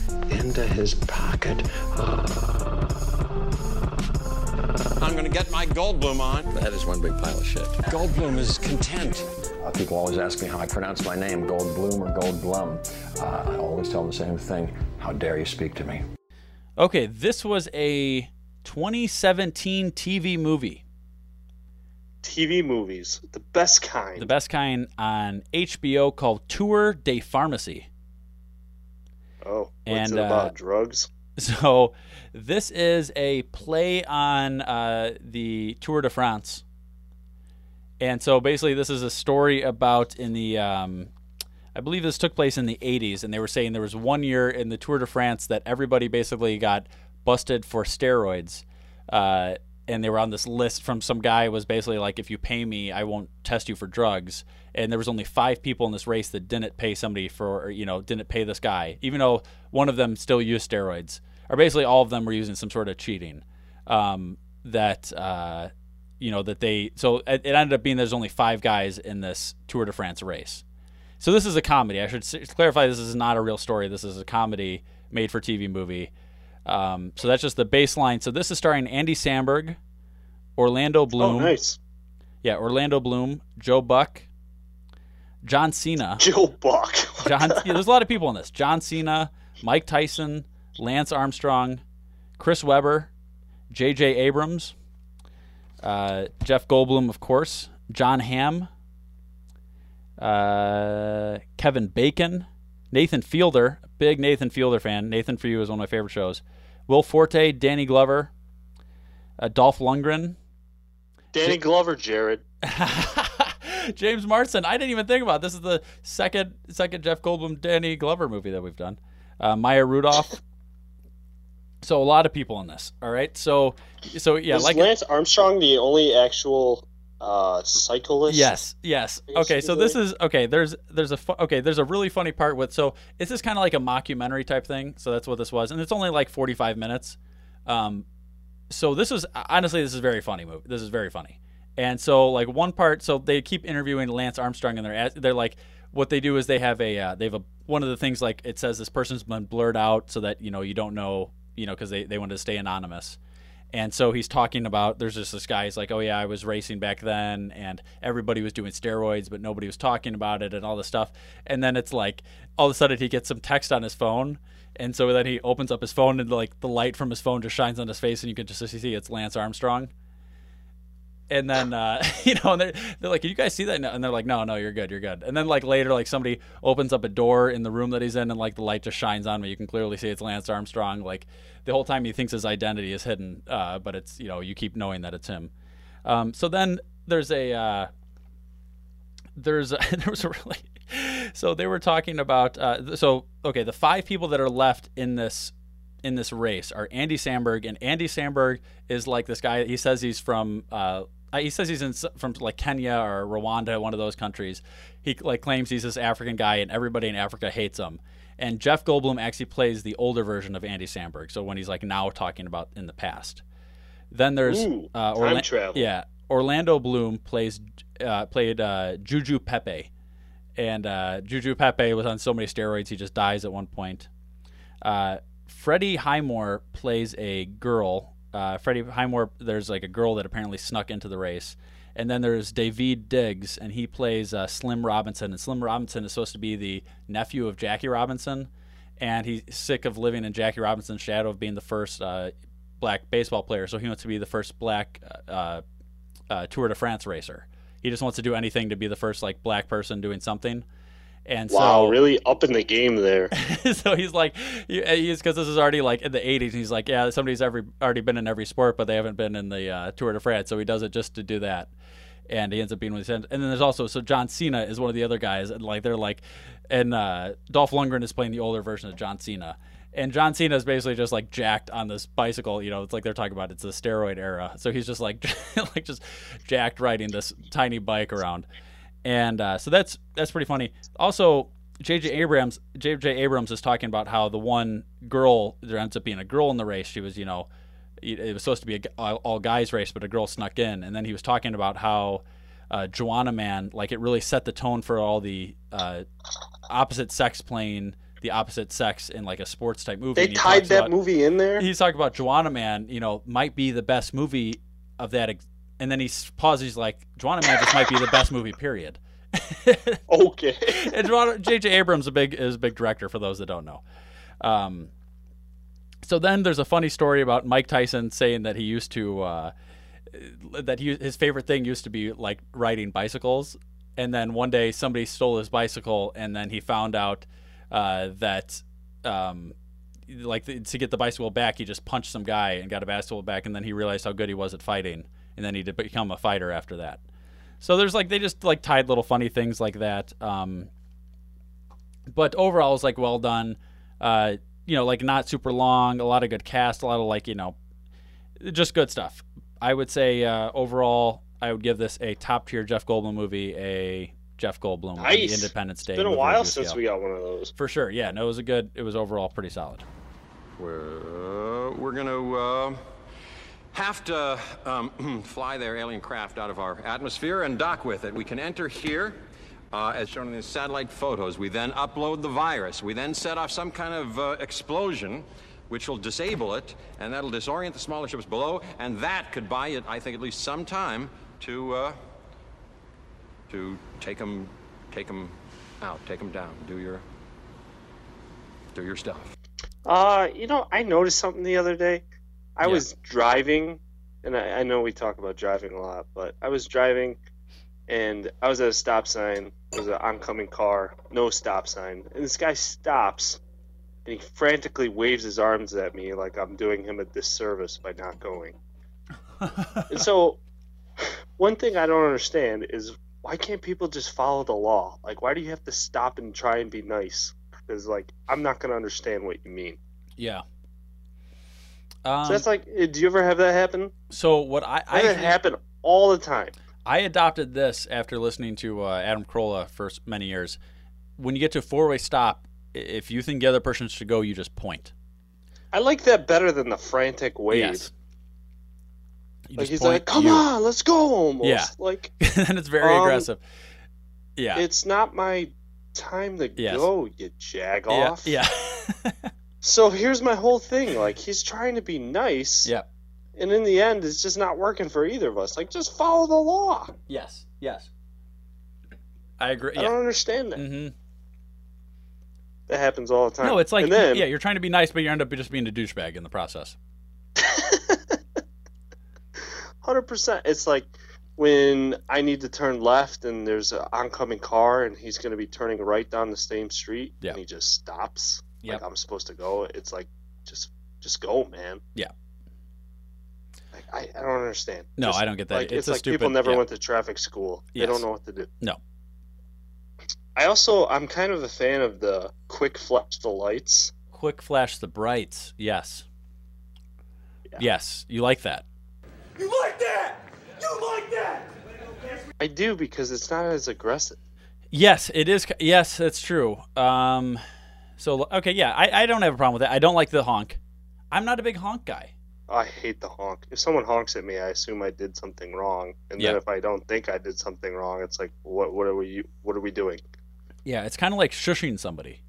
into his pocket. I'm gonna get my Goldblum on. That is one big pile of shit. Goldblum is content. Uh, people always ask me how I pronounce my name, Goldblum or Goldblum. Uh, I always tell them the same thing. How dare you speak to me? Okay, this was a 2017 TV movie, TV movies, the best kind. the best kind on HBO called Tour de Pharmacy. Oh, what's and, it uh, about? Drugs? So, this is a play on uh, the Tour de France. And so, basically, this is a story about in the, um, I believe this took place in the 80s, and they were saying there was one year in the Tour de France that everybody basically got busted for steroids. Uh, and they were on this list from some guy was basically like, if you pay me, I won't test you for drugs. And there was only five people in this race that didn't pay somebody for, or, you know, didn't pay this guy, even though one of them still used steroids, or basically all of them were using some sort of cheating. Um, that uh, you know that they so it, it ended up being there's only five guys in this Tour de France race. So this is a comedy. I should s- clarify this is not a real story. This is a comedy made for TV movie. Um, so that's just the baseline. So this is starring Andy Samberg, Orlando Bloom. Oh, nice. Yeah, Orlando Bloom, Joe Buck, John Cena. Joe Buck. John. yeah, there's a lot of people in this. John Cena, Mike Tyson, Lance Armstrong, Chris Webber, J.J. Abrams, uh, Jeff Goldblum, of course, Jon Hamm, uh, Kevin Bacon, Nathan Fielder, big Nathan Fielder fan. Nathan for You is one of my favorite shows. Will Forte, Danny Glover, uh, Dolph Lundgren, Danny Glover, Jared. James Marsden. I didn't even think about it. this. Is the second second Jeff Goldblum Danny Glover movie that we've done. Uh, Maya Rudolph. So a lot of people in this. All right. So so yeah, Was like Lance Armstrong the only actual uh, cyclist? Yes, yes. Okay, so this is okay. There's there's a fu- okay. There's a really funny part with so this is kind of like a mockumentary type thing. So that's what this was, and it's only like 45 minutes. Um, so this is honestly this is very funny movie. This is very funny. And so like one part, so they keep interviewing Lance Armstrong, and they're they're like, what they do is they have a uh, they have a one of the things like it says this person's been blurred out so that you know you don't know you know because they they wanted to stay anonymous. And so he's talking about there's just this guy. He's like, oh yeah, I was racing back then, and everybody was doing steroids, but nobody was talking about it and all this stuff. And then it's like all of a sudden he gets some text on his phone, and so then he opens up his phone and like the light from his phone just shines on his face, and you can just see it's Lance Armstrong. And then uh, you know, and they're, they're like, "Can you guys see that?" And they're like, "No, no, you're good, you're good." And then like later, like somebody opens up a door in the room that he's in, and like the light just shines on me. You can clearly see it's Lance Armstrong. Like the whole time he thinks his identity is hidden, uh, but it's you know you keep knowing that it's him. Um, so then there's a uh, there's a, there was a really so they were talking about uh, so okay the five people that are left in this in this race are Andy Samberg and Andy Samberg is like this guy he says he's from uh, he says he's in, from like Kenya or Rwanda one of those countries he like claims he's this African guy and everybody in Africa hates him and Jeff Goldblum actually plays the older version of Andy Samberg so when he's like now talking about in the past then there's Ooh, uh, time Orla- travel. yeah Orlando Bloom plays uh, played uh, Juju Pepe and uh, Juju Pepe was on so many steroids he just dies at one point. Uh, Freddie Highmore plays a girl. Uh, Freddie Highmore, there's like a girl that apparently snuck into the race, and then there's Daveed Diggs, and he plays uh, Slim Robinson. And Slim Robinson is supposed to be the nephew of Jackie Robinson, and he's sick of living in Jackie Robinson's shadow of being the first uh, black baseball player. So he wants to be the first black uh, uh, Tour de France racer. He just wants to do anything to be the first like black person doing something. And Wow, so, really up in the game there. so he's like, he's because this is already like in the '80s. He's like, yeah, somebody's every already been in every sport, but they haven't been in the uh, Tour de France. So he does it just to do that, and he ends up being with. his And then there's also so John Cena is one of the other guys, and like they're like, and uh, Dolph Lundgren is playing the older version of John Cena. And John Cena is basically just like jacked on this bicycle. You know, it's like they're talking about it's the steroid era. So he's just like, like just jacked riding this tiny bike around and uh, so that's that's pretty funny. Also, J.J. Abrams J.J. Abrams is talking about how the one girl there ends up being a girl in the race. She was, you know, it was supposed to be a all guys race, but a girl snuck in, and then he was talking about how uh, Juwanna Mann, like it really set the tone for all the uh, opposite sex playing the opposite sex in like a sports type movie. They tied that about- movie in there. He's talking about Juwanna Mann, you know, might be the best movie of that. And then he pauses. He's like, Man just might be the best movie. Period. okay. and J.J. Abrams a big is a big director for those that don't know. Um, so then there's a funny story about Mike Tyson saying that he used to uh, that he his favorite thing used to be like riding bicycles, and then one day somebody stole his bicycle, and then he found out uh, that um, like the, to get the bicycle back, he just punched some guy and got a bicycle back, and then he realized how good he was at fighting, and then he did become a fighter after that. So there's like they just like tied little funny things like that. Um, but overall, it's like well done. Uh, you know, like not super long, a lot of good cast, a lot of like you know, just good stuff. I would say uh, overall, I would give this a top tier Jeff Goldblum movie, a Jeff Goldblum on the Nice. Independence Day. It's been a while since scale. we got one of those. For sure, yeah. No, it was a good. It was overall pretty solid. We're, we're going to uh, have to um, fly their alien craft out of our atmosphere and dock with it. We can enter here, uh, as shown in the satellite photos. We then upload the virus. We then set off some kind of uh, explosion, which will disable it, and that'll disorient the smaller ships below, and that could buy it, I think, at least some time to uh, to take them, take them out, take them down, do your do your stuff. Uh, you know, I noticed something the other day. I Yeah. was driving, and I, I know we talk about driving a lot, but I was driving, and I was at a stop sign. It was an oncoming car, no stop sign, and this guy stops, and he frantically waves his arms at me like I'm doing him a disservice by not going. and so, one thing I don't understand is why can't people just follow the law? Like, why do you have to stop and try and be nice? Because like I'm not gonna understand what you mean. Yeah. Um, so that's like, uh, do you ever have that happen? So what I I I have that happen all the time. I adopted this after listening to uh, Adam Carolla for many years. When you get to a four way stop, if you think the other person should go, you just point. I like that better than the frantic wave. Yes. You like he's like, "Come you- on, let's go!" Almost. Yeah. Like and it's very Um, aggressive. Yeah. it's not my time to Yes. go. You jag Yeah, yeah. so here's my whole thing. Like he's trying to be nice. Yeah. And in the end, it's just not working for either of us. Like just follow the law. Yes. Yes. I agree. I Yeah. don't understand that. Mm-hmm. That happens all the time. No, it's like then, yeah, you're trying to be nice, but you end up just being a douchebag in the process. hundred percent. It's like when I need to turn left and there's an oncoming car and he's going to be turning right down the same street Yeah. and he just stops Yep. like I'm supposed to go. It's like just just go, man. Yeah. Like, I, I don't understand. No, Just, I don't get that. Like, It's it's, a like people never yeah. went to traffic school. They don't know what to do. No. I also I'm kind of a fan of the quick flash the lights. Quick flash the brights. Yes. Yes, you like that. You like that? You like that? I do because it's not as aggressive. Yes, it is. Yes, that's true. Um, so okay, yeah, I, I don't have a problem with that. I don't like the honk. I'm not a big honk guy. I hate the honk. If someone honks at me, I assume I did something wrong, and Yeah. then if I don't think I did something wrong, it's like, what what are we what are we doing? Yeah, it's kind of like shushing somebody.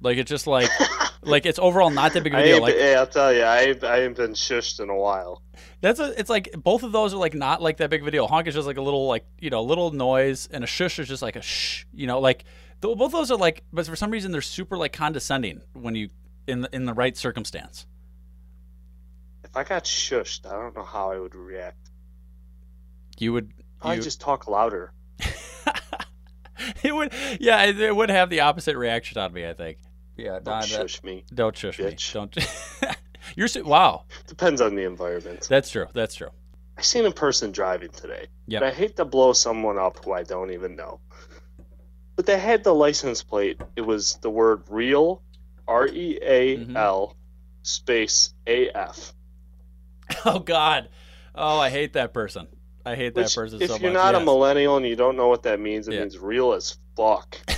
Like it's just like like it's overall not that big of a deal. Like hey, I'll tell you, I I haven't been shushed in a while. that's a it's like both of those are like not like that big of a deal. Honk is just like a little like you know little noise, and a shush is just like a shh. You know, like th- both those are like, but for some reason they're super like condescending when you in the, in the right circumstance. If I got shushed, I don't know how I would react. You would I just talk louder. it would yeah it, would have the opposite reaction on me. I think. Yeah, Don't shush me. Don't shush bitch. me. Don't. You're wow. Depends on the environment. That's true. That's true. I seen a person driving today. Yeah. I hate to blow someone up who I don't even know. But they had the license plate. It was the word real, R E A L, Mm-hmm. space A F. Oh God. Oh, I hate that person. I hate that Which, person if so you're much. not a millennial and you don't know what that means, it Yeah. means real as fuck.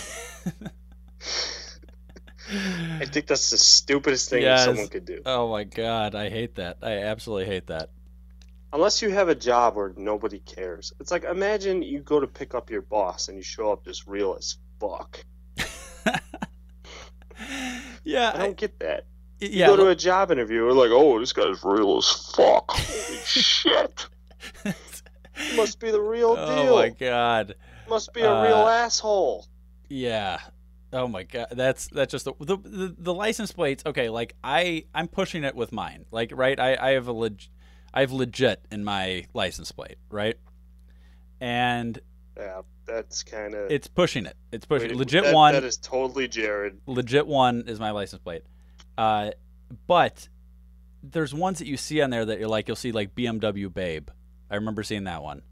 I think that's the stupidest thing Yes. someone could do. Oh my God, I hate that. I absolutely hate that. Unless you have a job where nobody cares. It's like imagine you go to pick up your boss and you show up just real as fuck. Yeah, I don't get that. You yeah, go to a job interview, we're like, oh, this guy's real as fuck. Holy shit. Must be the real deal. Oh my God. Must be a real Uh, asshole. Yeah. Oh my god, that's that's just the the, the the license plates. Okay, like I I'm pushing it with mine. Like right, I I have a leg, I have legit in my license plate, right? And Yeah, that's kind of. it's pushing it. It's pushing legit that, one. That is totally Jared. legit one is my license plate. Uh, but there's ones that you see on there that you're like you'll see like BMW Babe. I remember seeing that one.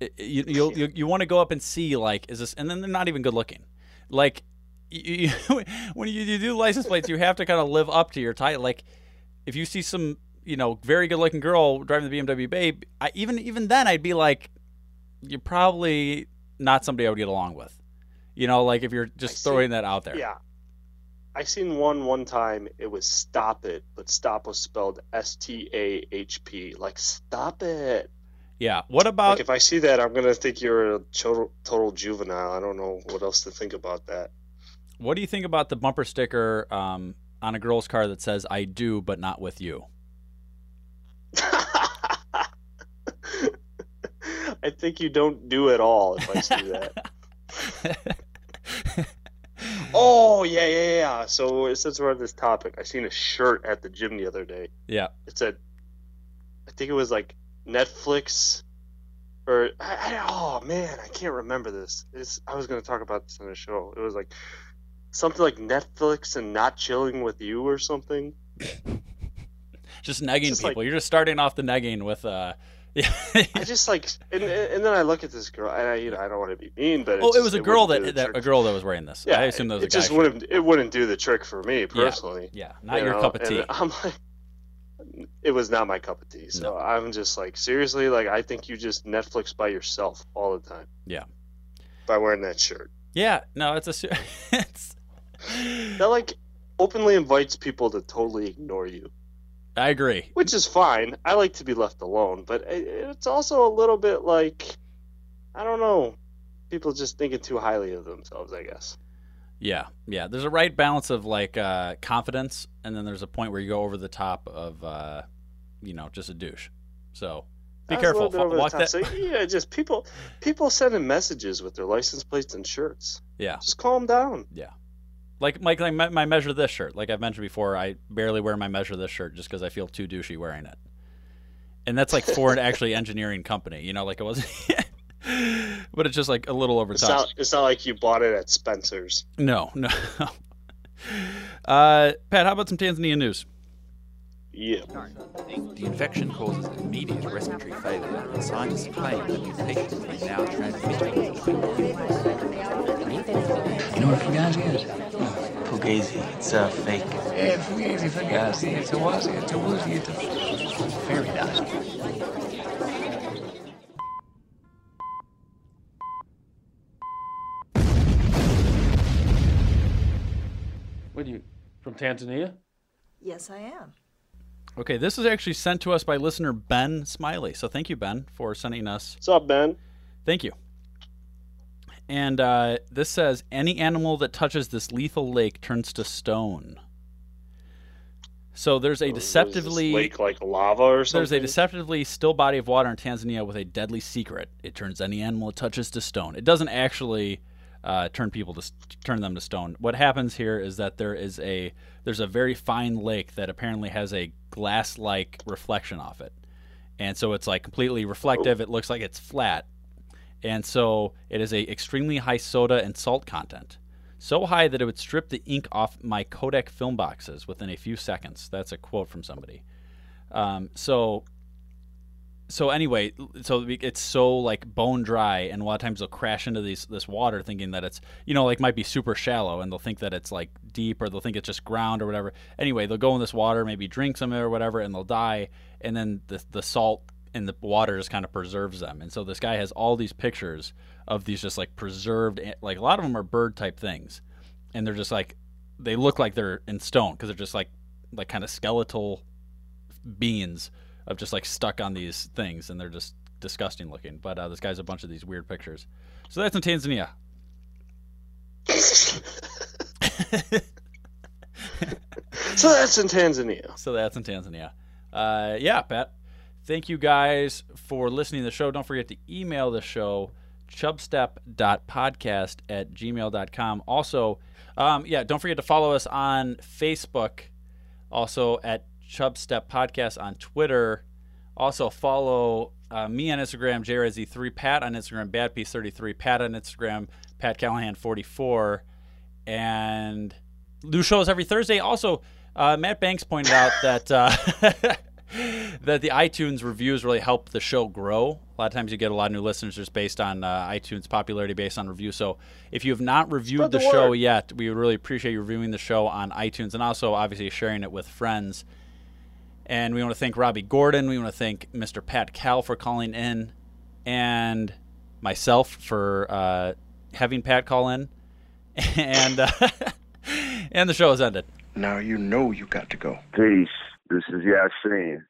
It- you you'll, you you want to go up and see like is this and then they're not even good looking. Like you, when you, you do license plates, you have to kind of live up to your title. Like if you see some you know very good looking girl driving the BMW Babe, I, even even then I'd be like, you're probably not somebody I would get along with. You know, like if you're just throwing that out there. Yeah. I seen one one time. It was stop it, but stop was spelled S T A H P. Like stop it. Yeah. What about Like if I see that, I'm gonna think you're a total, total juvenile. I don't know what else to think about that. What do you think about the bumper sticker um, on a girl's car that says "I do, but not with you"? I think you don't do it all if I see that. oh yeah, yeah, yeah. So since we're on this topic, I seen a shirt at the gym the other day. Yeah. It said, I think it was like Netflix, or I, I, oh man, I can't remember this. It's, I was gonna talk about this on the show. It was like something like Netflix and not chilling with you or something. Just negging Just people. like- You're just starting off the negging with, uh, yeah. I just like, and, and then I look at this girl, and I, you know, I don't want to be mean, but oh, it just- was a girl that, that a girl that was wearing this. Yeah, I assume that was it a guy. just wouldn't it wouldn't do the trick for me personally. Yeah, not you your know, cup of and tea. I'm like, it was not my cup of tea. So I'm just like, seriously, like I think you just Netflix by yourself all the time Yeah. by wearing that shirt. Yeah. No, it's a. it's, That like openly invites people to totally ignore you, I agree. which is fine. I like to be left alone, but it's also a little bit like, I don't know, people just thinking too highly of themselves. I guess. Yeah, yeah. There's a right balance of like uh, confidence, and then there's a point where you go over the top of, uh, you know, just a douche. So be careful. little bit over the Walk that. So, yeah, just people, people sending messages with their license plates and shirts. Yeah. Just calm down. Yeah. Like Mike, like my, my measure this shirt. Like I've mentioned before, I barely wear my measure this shirt just because I feel too douchey wearing it. and that's like for an actually engineering company. You know, like it wasn't. but it's just like a little over It's top. not. It's not like you bought it at Spencer's. No, no. uh, Pat, how about some Tanzania news? Yeah. The infection causes immediate respiratory failure, and scientists claim that the mutation is now transmitted. You know what Fugazi is? Fugazi. It's a fake. Yeah, Fugazi, Fugazi. It's a wazi. It's a woozy. It's a fairy dust. What are you from Tanzania? Yes, I am. Okay, this is actually sent to us by listener Ben Smiley. So thank you, Ben, for sending us. What's up, Ben? Thank you. And uh, this says any animal that touches this lethal lake turns to stone. So there's a this deceptively lake like lava or something. there's a deceptively still body of water in Tanzania with a deadly secret. It turns any animal it touches to stone. It doesn't actually uh, turn people to turn them to stone. What happens here is that there is a there's a very fine lake that apparently has a glass-like reflection off it, and so it's like completely reflective. It looks like it's flat, and so it is a extremely high soda and salt content. So high that it would strip the ink off my Kodak film boxes within a few seconds. That's a quote from somebody. Um, so so anyway, so it's so like bone dry, and a lot of times they'll crash into these this water, thinking that it's you know like might be super shallow, and they'll think that it's like deep, or they'll think it's just ground or whatever. Anyway, they'll go in this water, maybe drink some of it or whatever, and they'll die, and then the the salt in the water just kind of preserves them. And so this guy has all these pictures of these just like preserved, like a lot of them are bird type things, and they're just like they look like they're in stone because they're just like like kind of skeletal beings of just like stuck on these things and they're just disgusting looking. But uh, this guy's a bunch of these weird pictures. So that's in tanzania. So that's in Tanzania. so that's in tanzania. Uh, yeah pat thank you guys for listening to the show. Don't forget to email the show chubstep.podcast at gmail.com also um, yeah don't forget to follow us on facebook also at chubstep podcast on twitter. Also follow uh, me on instagram jrez3 pat on instagram badpiece33 pat on instagram pat callahan 44 and new shows every thursday. Also uh, matt banks pointed out that uh, that the iTunes reviews really help the show grow. A lot of times you get a lot of new listeners just based on uh, iTunes popularity based on review. So if you have not reviewed the, the show word. yet, we would really appreciate you reviewing the show on iTunes and also obviously sharing it with friends. And we want to thank Robby Gordon. We want to thank Mr. Pat Cal for calling in, and myself for uh, having Pat call in. And uh, and the show has ended. Now you know you got to go. Peace. This is Yasin.